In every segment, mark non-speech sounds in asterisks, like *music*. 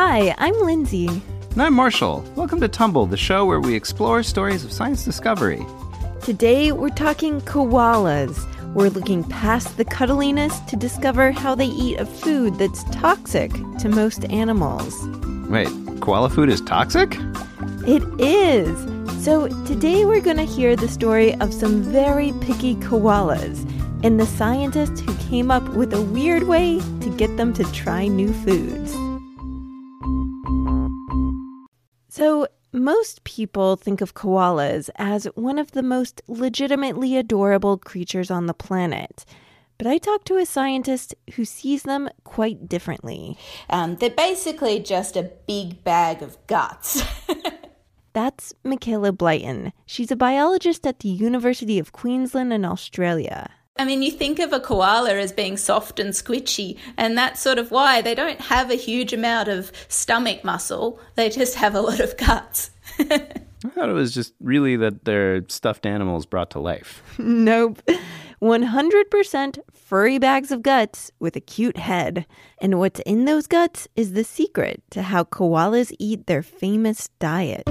Hi, I'm Lindsay. And I'm Marshall. Welcome to Tumble, the show where we explore stories of science discovery. Today, we're talking koalas. We're looking past the cuddliness to discover how they eat a food that's toxic to most animals. Wait, koala food is toxic? It is. So, today we're going to hear the story of some very picky koalas and the scientists who came up with a weird way to get them to try new foods. So, most people think of koalas as one of the most legitimately adorable creatures on the planet. But I talked to a scientist who sees them quite differently. Um, they're basically just a big bag of guts. *laughs* That's Michaela Blyton. She's a biologist at the University of Queensland in Australia. I mean, you think of a koala as being soft and squishy, and that's sort of why they don't have a huge amount of stomach muscle. They just have a lot of guts. *laughs* I thought it was just really that they're stuffed animals brought to life. nope. 100% furry bags of guts with a cute head. And what's in those guts is the secret to how koalas eat their famous diet.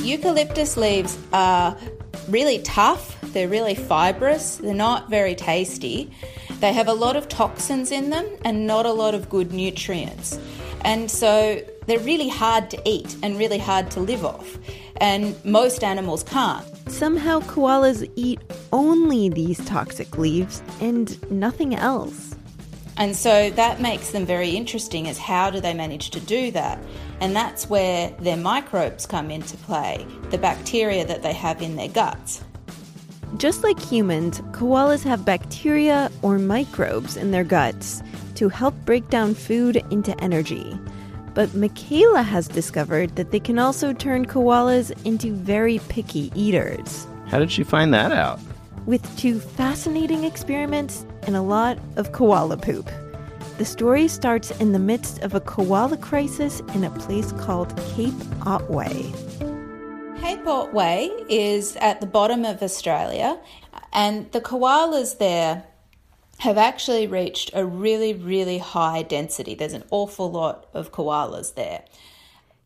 Eucalyptus leaves are really tough, they're really fibrous, they're not very tasty. They have a lot of toxins in them and not a lot of good nutrients. And so they're really hard to eat and really hard to live off. And most animals can't. Somehow, koalas eat only these toxic leaves and nothing else. And so that makes them very interesting is how do they manage to do that? And that's where their microbes come into play, the bacteria that they have in their guts. Just like humans, koalas have bacteria or microbes in their guts to help break down food into energy. But Michaela has discovered that they can also turn koalas into very picky eaters. How did she find that out? With two fascinating experiments and a lot of koala poop. The story starts in the midst of a koala crisis in a place called Cape Otway. Cape Otway is at the bottom of Australia, and the koalas there have actually reached a really, really high density. There's an awful lot of koalas there.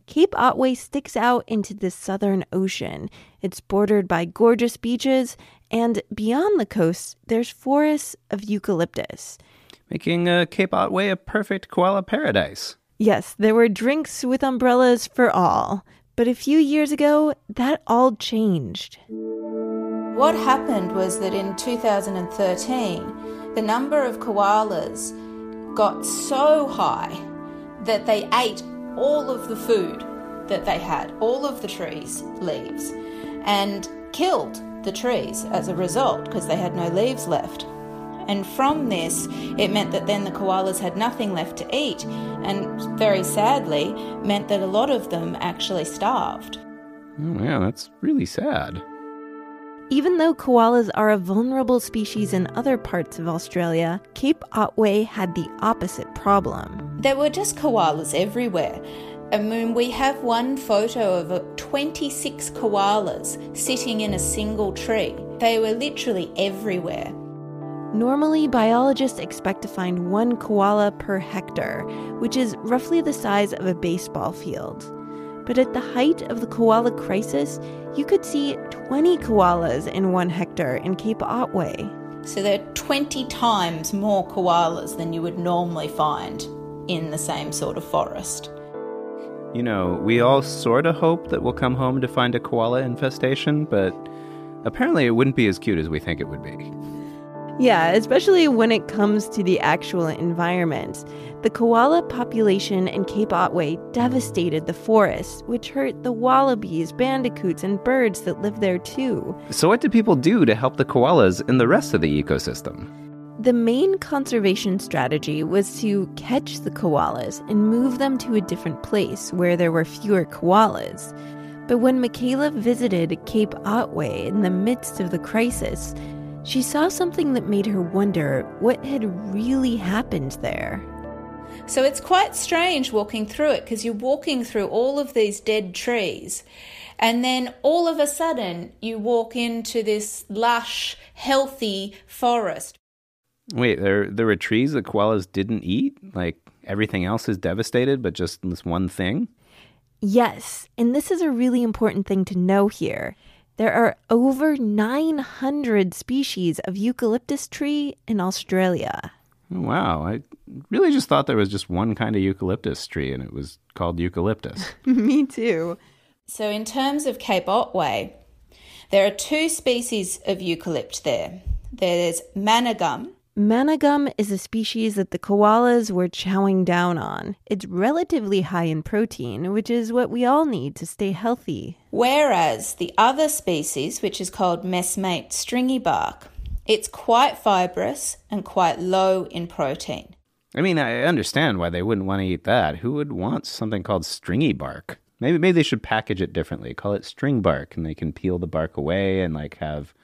Cape Otway sticks out into the southern ocean. It's bordered by gorgeous beaches, and beyond the coast, there's forests of eucalyptus. Making uh, Cape Otway a perfect koala paradise. Yes, there were drinks with umbrellas for all. But a few years ago, that all changed. What happened was that in 2013, the number of koalas got so high that they ate all of the food that they had, all of the trees' leaves, and killed the trees as a result because they had no leaves left. And from this, it meant that then the koalas had nothing left to eat, and very sadly, meant that a lot of them actually starved. Oh, yeah, that's really sad. Even though koalas are a vulnerable species in other parts of Australia, Cape Otway had the opposite problem. There were just koalas everywhere. I mean, we have one photo of 26 koalas sitting in a single tree. They were literally everywhere. Normally, biologists expect to find one koala per hectare, which is roughly the size of a baseball field. But at the height of the koala crisis, you could see 20 koalas in one hectare in Cape Otway. So there are 20 times more koalas than you would normally find in the same sort of forest. You know, we all sort of hope that we'll come home to find a koala infestation, but apparently it wouldn't be as cute as we think it would be. Yeah, especially when it comes to the actual environment. The koala population in Cape Otway devastated the forests, which hurt the wallabies, bandicoots, and birds that live there too. So, what do people do to help the koalas in the rest of the ecosystem? The main conservation strategy was to catch the koalas and move them to a different place where there were fewer koalas. But when Michaela visited Cape Otway in the midst of the crisis, she saw something that made her wonder what had really happened there. So it's quite strange walking through it because you're walking through all of these dead trees. And then all of a sudden, you walk into this lush, healthy forest. Wait, there there were trees that koalas didn't eat? Like everything else is devastated, but just this one thing? Yes, and this is a really important thing to know here. There are over 900 species of eucalyptus tree in Australia. Oh, wow, I really just thought there was just one kind of eucalyptus tree and it was called eucalyptus. *laughs* Me too. So, in terms of Cape Otway, there are two species of eucalypt there. There's manna gum. Manna gum is a species that the koalas were chowing down on. It's relatively high in protein, which is what we all need to stay healthy. Whereas the other species, which is called messmate stringy bark, it's quite fibrous and quite low in protein. I mean, I understand why they wouldn't want to eat that. Who would want something called stringy bark? Maybe maybe they should package it differently. Call it string bark, and they can peel the bark away and like have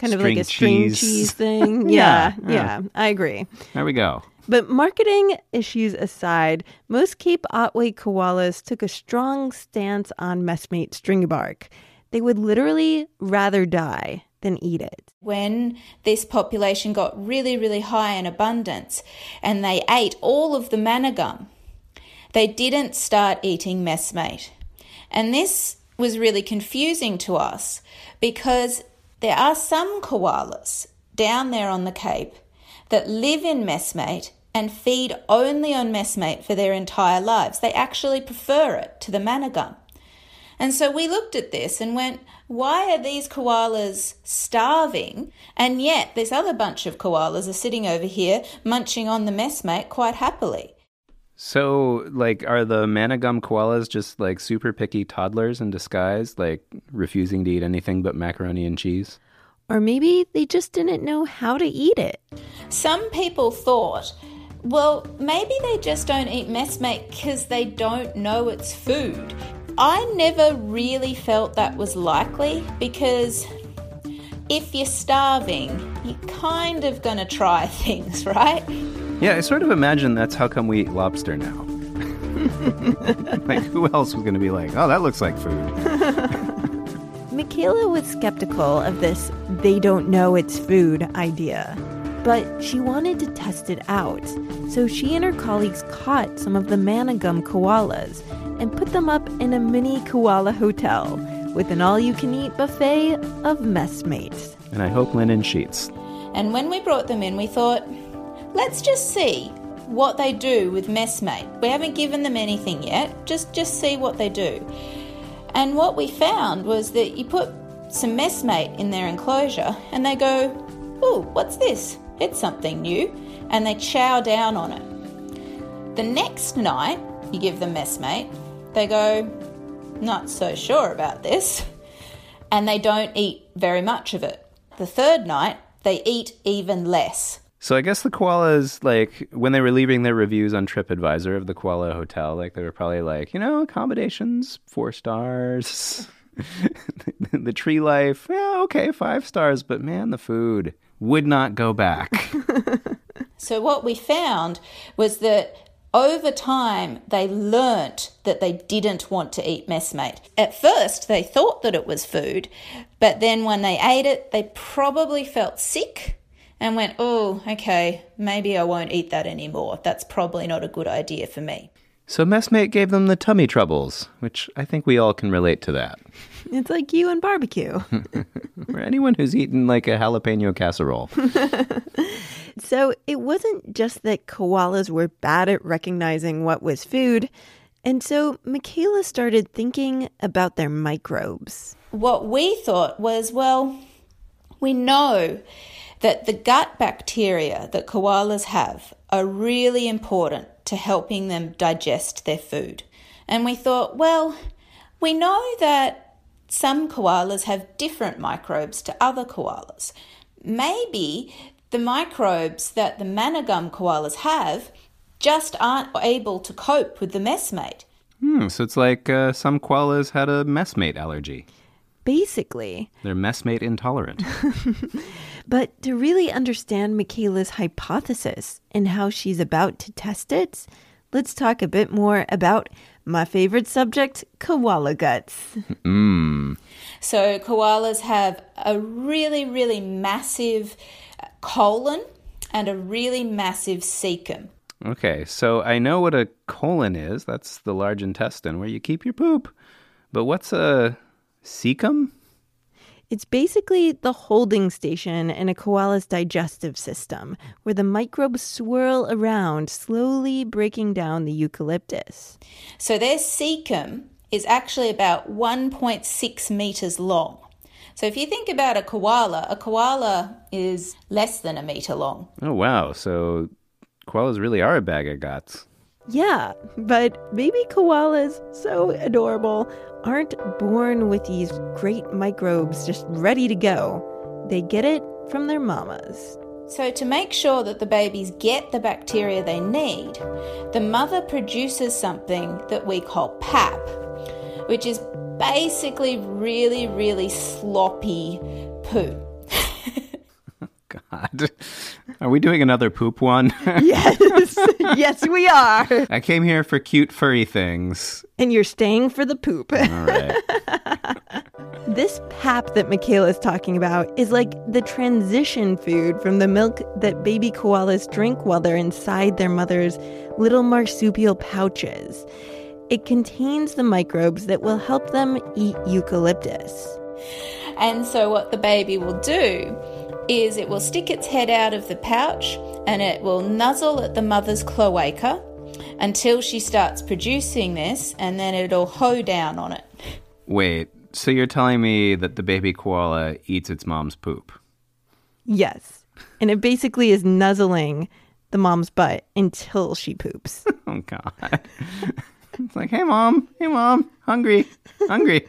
Kind of string like a string cheese. cheese *laughs* thing. Yeah, yeah, yeah, I agree. There we go. But marketing issues aside, most Cape Otway koalas took a strong stance on messmate stringy bark. They would literally rather die than eat it. When this population got really, really high in abundance and they ate all of the manna gum, they didn't start eating messmate. And this was really confusing to us because there are some koalas down there on the Cape that live in messmate and feed only on messmate for their entire lives. They actually prefer it to the manna gum. And so we looked at this and went, why are these koalas starving? And yet this other bunch of koalas are sitting over here munching on the messmate quite happily. So, like, are the manna gum koalas just like super picky toddlers in disguise, like refusing to eat anything but macaroni and cheese? Or maybe they just didn't know how to eat it. Some people thought, well, maybe they just don't eat messmate because they don't know it's food. I never really felt that was likely because if you're starving, you're kind of going to try *laughs* things, right? Yeah, I sort of imagine that's how come we eat lobster now. *laughs* like, who else was going to be like, oh, that looks like food? *laughs* Michaela was skeptical of this they don't know it's food idea, but she wanted to test it out. So she and her colleagues caught some of the manna gum koalas and put them up in a mini koala hotel with an all you can eat buffet of messmates. And I hope linen sheets. And when we brought them in, we thought, let's just see what they do with messmate. We haven't given them anything yet, just, just see what they do. And what we found was that you put some messmate in their enclosure and they go, oh, what's this? It's something new. And they chow down on it. The next night, you give them messmate, they go, not so sure about this. And they don't eat very much of it. The third night, they eat even less. So I guess the koalas, like when they were leaving their reviews on TripAdvisor of the koala hotel, like they were probably like, you know, accommodations four stars, *laughs* the tree life, yeah, okay, five stars, but man, the food would not go back. *laughs* *laughs* So what we found was that over time they learnt that they didn't want to eat messmate. At first they thought that it was food, but then when they ate it, they probably felt sick and went, "Oh, okay, maybe I won't eat that anymore. That's probably not a good idea for me." so messmate gave them the tummy troubles, which I think we all can relate to that. *laughs* It's like you and barbecue. *laughs* Or anyone who's eaten like a jalapeno casserole. *laughs* So it wasn't just that koalas were bad at recognizing what was food. And so Michaela started thinking about their microbes. what we thought was well, we know that the gut bacteria that koalas have are really important to helping them digest their food. And we thought, well, we know that some koalas have different microbes to other koalas. Maybe the microbes that the manna gum koalas have just aren't able to cope with the messmate. Hmm, so it's like uh, some koalas had a messmate allergy. Basically, They're messmate intolerant. *laughs* But to really understand Michaela's hypothesis and how she's about to test it, let's talk a bit more about my favorite subject koala guts. Mmm. So koalas have a really, really massive uh, colon and a really massive cecum. Okay, so I know what a colon is. That's the large intestine where you keep your poop. But what's a cecum? It's basically the holding station in a koala's digestive system, where the microbes swirl around, slowly breaking down the eucalyptus. So their cecum is actually about 1.6 meters long. So if you think about a koala, a koala is less than a meter long. Oh, wow. So koalas really are a bag of guts. Yeah, but baby koalas, so adorable, aren't born with these great microbes just ready to go. They get it from their mamas. So, to make sure that the babies get the bacteria they need, the mother produces something that we call pap, which is basically really, really sloppy poo. God. Are we doing another poop one? *laughs* yes, yes, we are. I came here for cute furry things. And you're staying for the poop. All right. *laughs* this pap that Michaela is talking about is like the transition food from the milk that baby koalas drink while they're inside their mother's little marsupial pouches. It contains the microbes that will help them eat eucalyptus. And so, what the baby will do is it will stick its head out of the pouch and it will nuzzle at the mother's cloaca until she starts producing this, and then it'll hoe down on it. Wait, so you're telling me that the baby koala eats its mom's poop? Yes. And it basically is nuzzling the mom's butt until she poops. *laughs* oh, God. it's like, hey, mom, hey, mom, hungry, hungry.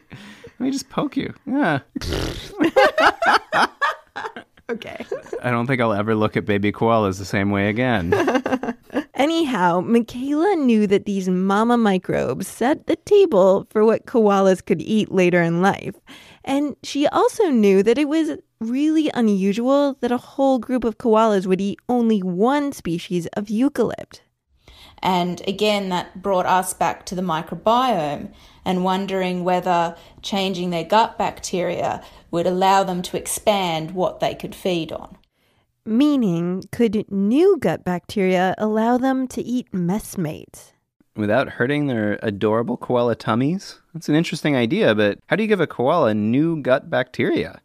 Let me just poke you. Yeah. *laughs* *laughs* okay. I don't think I'll ever look at baby koalas the same way again. *laughs* Anyhow, Michaela knew that these mama microbes set the table for what koalas could eat later in life. And she also knew that it was really unusual that a whole group of koalas would eat only one species of eucalypt. And again, that brought us back to the microbiome and wondering whether changing their gut bacteria would allow them to expand what they could feed on. Meaning, could new gut bacteria allow them to eat messmates? Without hurting their adorable koala tummies? That's an interesting idea, but how do you give a koala new gut bacteria?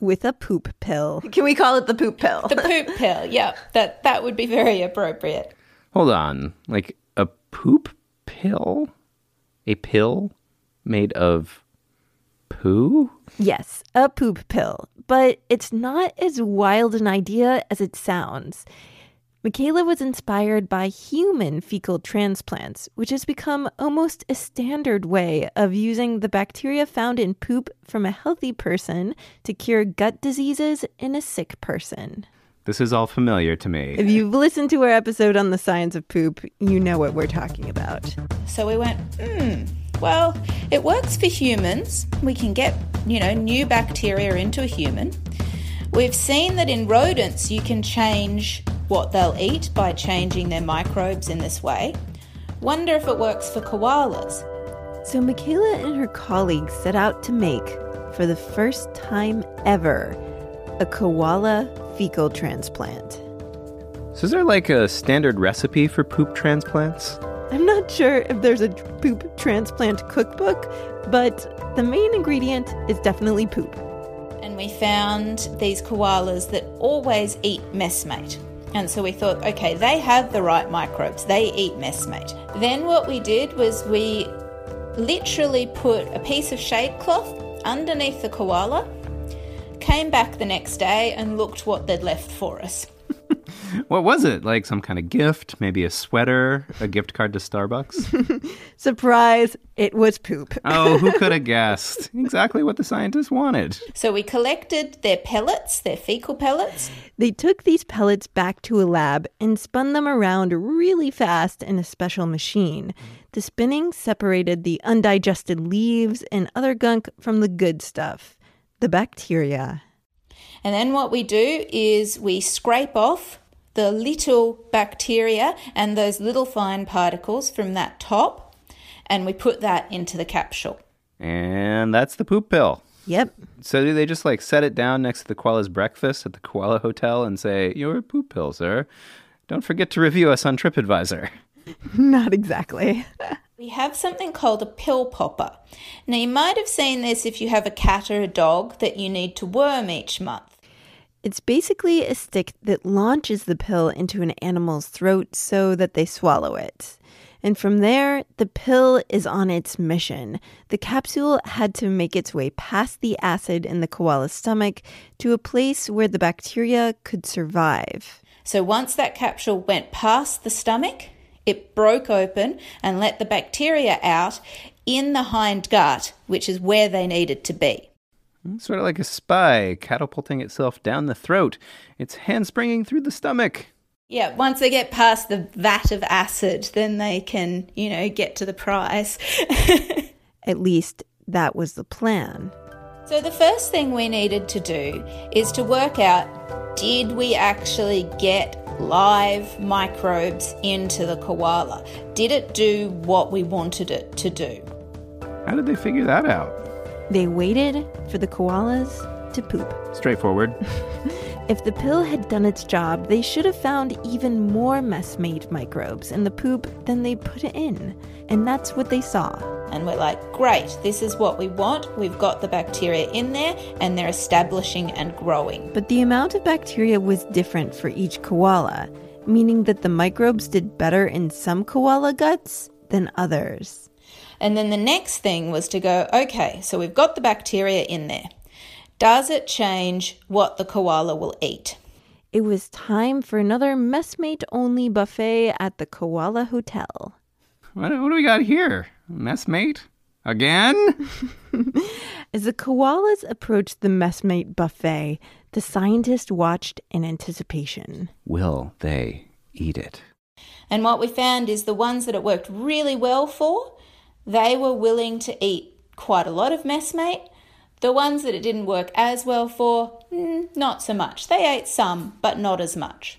With a poop pill. Can we call it the poop pill? The poop *laughs* pill, yeah, that, that would be very appropriate. Hold on. Like a poop pill? A pill made of poo? Yes, a poop pill. But it's not as wild an idea as it sounds. Michaela was inspired by human fecal transplants, which has become almost a standard way of using the bacteria found in poop from a healthy person to cure gut diseases in a sick person. This is all familiar to me. If you've listened to our episode on the science of poop, you know what we're talking about. So we went, hmm, well, it works for humans. We can get, you know, new bacteria into a human. We've seen that in rodents you can change what they'll eat by changing their microbes in this way. Wonder if it works for koalas. So Michaela and her colleagues set out to make, for the first time ever, a koala fecal transplant. So, is there like a standard recipe for poop transplants? I'm not sure if there's a poop transplant cookbook, but the main ingredient is definitely poop. And we found these koalas that always eat messmate. And so we thought, okay, they have the right microbes, they eat messmate. Then what we did was we literally put a piece of shade cloth underneath the koala, came back the next day and looked what they'd left for us. What was it? Like some kind of gift? Maybe a sweater? A gift card to Starbucks? *laughs* Surprise, it was poop. oh, who could have *laughs* guessed? Exactly what the scientists wanted. So we collected their pellets, their fecal pellets. They took these pellets back to a lab and spun them around really fast in a special machine. The spinning separated the undigested leaves and other gunk from the good stuff, the bacteria. And then what we do is we scrape off the little bacteria and those little fine particles from that top, and we put that into the capsule. And that's the poop pill. Yep. So do they just like set it down next to the koala's breakfast at the koala hotel and say, Your poop pill, sir. Don't forget to review us on TripAdvisor. *laughs* Not exactly. We have something called a pill popper. Now, you might have seen this if you have a cat or a dog that you need to worm each month. It's basically a stick that launches the pill into an animal's throat so that they swallow it. And from there, the pill is on its mission. The capsule had to make its way past the acid in the koala's stomach to a place where the bacteria could survive. So, once that capsule went past the stomach, it broke open and let the bacteria out in the hind gut, which is where they needed to be. Mm-hmm. Sort of like a spy catapulting itself down the throat. It's handspringing through the stomach. Yeah, once they get past the vat of acid, then they can, you know, get to the prize. *laughs* At least that was the plan. So, the first thing we needed to do is to work out did we actually get live microbes into the koala? Did it do what we wanted it to do? How did they figure that out? They waited for the koalas to poop. Straightforward. *laughs* If the pill had done its job, they should have found even more messmate microbes in the poop than they put it in. And that's what they saw. And we're like, great, this is what we want. We've got the bacteria in there and they're establishing and growing. But the amount of bacteria was different for each koala, meaning that the microbes did better in some koala guts than others. And then the next thing was to go, okay, so we've got the bacteria in there. Does it change what the koala will eat? It was time for another messmate only buffet at the Koala Hotel. What, what do we got here? Messmate? Again? *laughs* As the koalas approached the messmate buffet, the scientist watched in anticipation. Will they eat it? And what we found is the ones that it worked really well for, they were willing to eat quite a lot of messmate. The ones that it didn't work as well for, mm, not so much. They ate some, but not as much.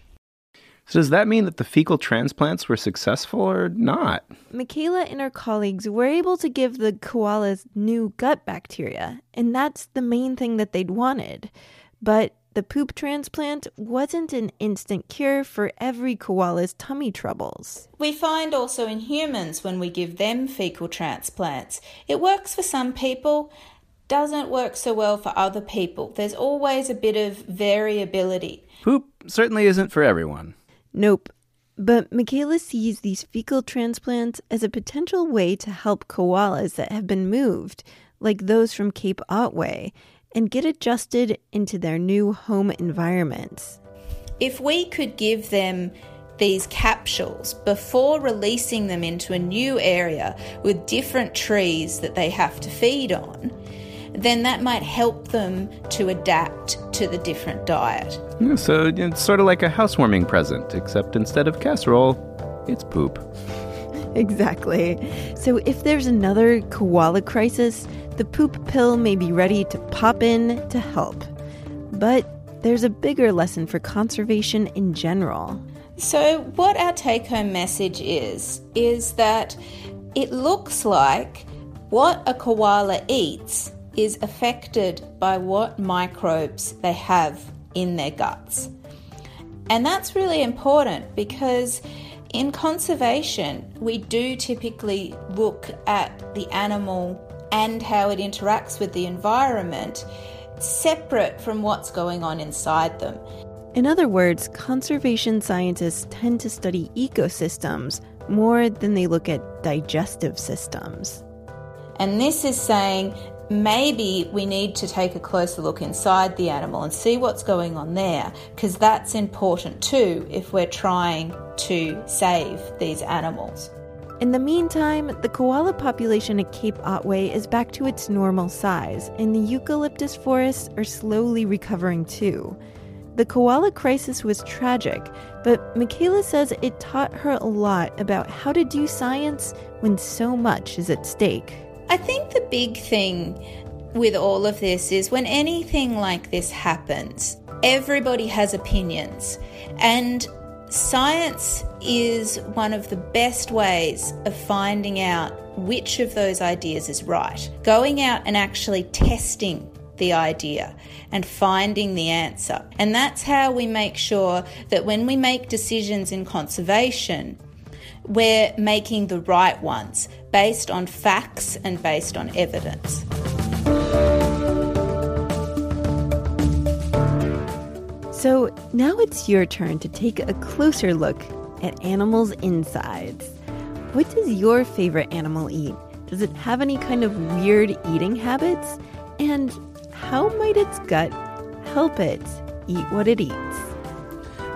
So does that mean that the fecal transplants were successful or not? Michaela and her colleagues were able to give the koalas new gut bacteria, and that's the main thing that they'd wanted. But the poop transplant wasn't an instant cure for every koala's tummy troubles. We find also in humans when we give them fecal transplants, it works for some people, doesn't work so well for other people. There's always a bit of variability. Poop certainly isn't for everyone. Nope. But Michaela sees these fecal transplants as a potential way to help koalas that have been moved, like those from Cape Otway, and get adjusted into their new home environments. If we could give them these capsules before releasing them into a new area with different trees that they have to feed on, then that might help them to adapt to the different diet. Yeah, So it's sort of like a housewarming present, except instead of casserole, it's poop. *laughs* Exactly. So if there's another koala crisis, the poop pill may be ready to pop in to help. But there's a bigger lesson for conservation in general. So, what our take home message is, is that it looks like what a koala eats is affected by what microbes they have in their guts. And that's really important because in conservation, we do typically look at the animal and how it interacts with the environment separate from what's going on inside them. In other words, conservation scientists tend to study ecosystems more than they look at digestive systems. And this is saying maybe we need to take a closer look inside the animal and see what's going on there, because that's important too if we're trying to save these animals. In the meantime, the koala population at Cape Otway is back to its normal size, and the eucalyptus forests are slowly recovering too. The koala crisis was tragic, but Michaela says it taught her a lot about how to do science when so much is at stake. I think the big thing with all of this is when anything like this happens, everybody has opinions. And science is one of the best ways of finding out which of those ideas is right. Going out and actually testing the idea and finding the answer. And that's how we make sure that when we make decisions in conservation, we're making the right ones based on facts and based on evidence. So now it's your turn to take a closer look at animals' insides. What does your favorite animal eat? Does it have any kind of weird eating habits? And how might its gut help it eat what it eats?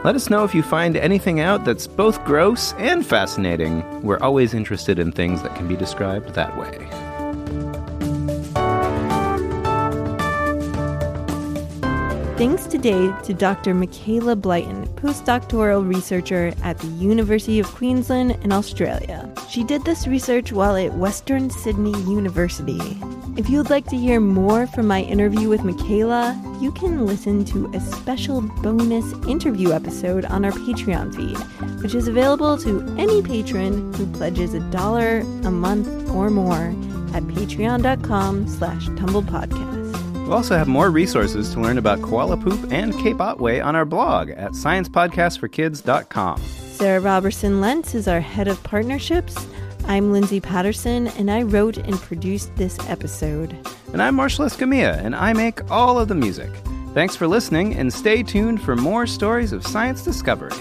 Let us know if you find anything out that's both gross and fascinating. We're always interested in things that can be described that way. Thanks today to Dr. Michaela Blyton, postdoctoral researcher at the University of Queensland in Australia. She did this research while at Western Sydney University. If you'd like to hear more from my interview with Michaela, you can listen to a special bonus interview episode on our Patreon feed, which is available to any patron who pledges a dollar a month or more at patreon.com slash tumblepodcast. We'll also have more resources to learn about koala poop and Cape Otway on our blog at sciencepodcastforkids.com. Sarah Robertson Lentz is our head of partnerships. I'm Lindsay Patterson, and I wrote and produced this episode. And I'm Marshall Escamilla, and I make all of the music. Thanks for listening, and stay tuned for more stories of science discovery.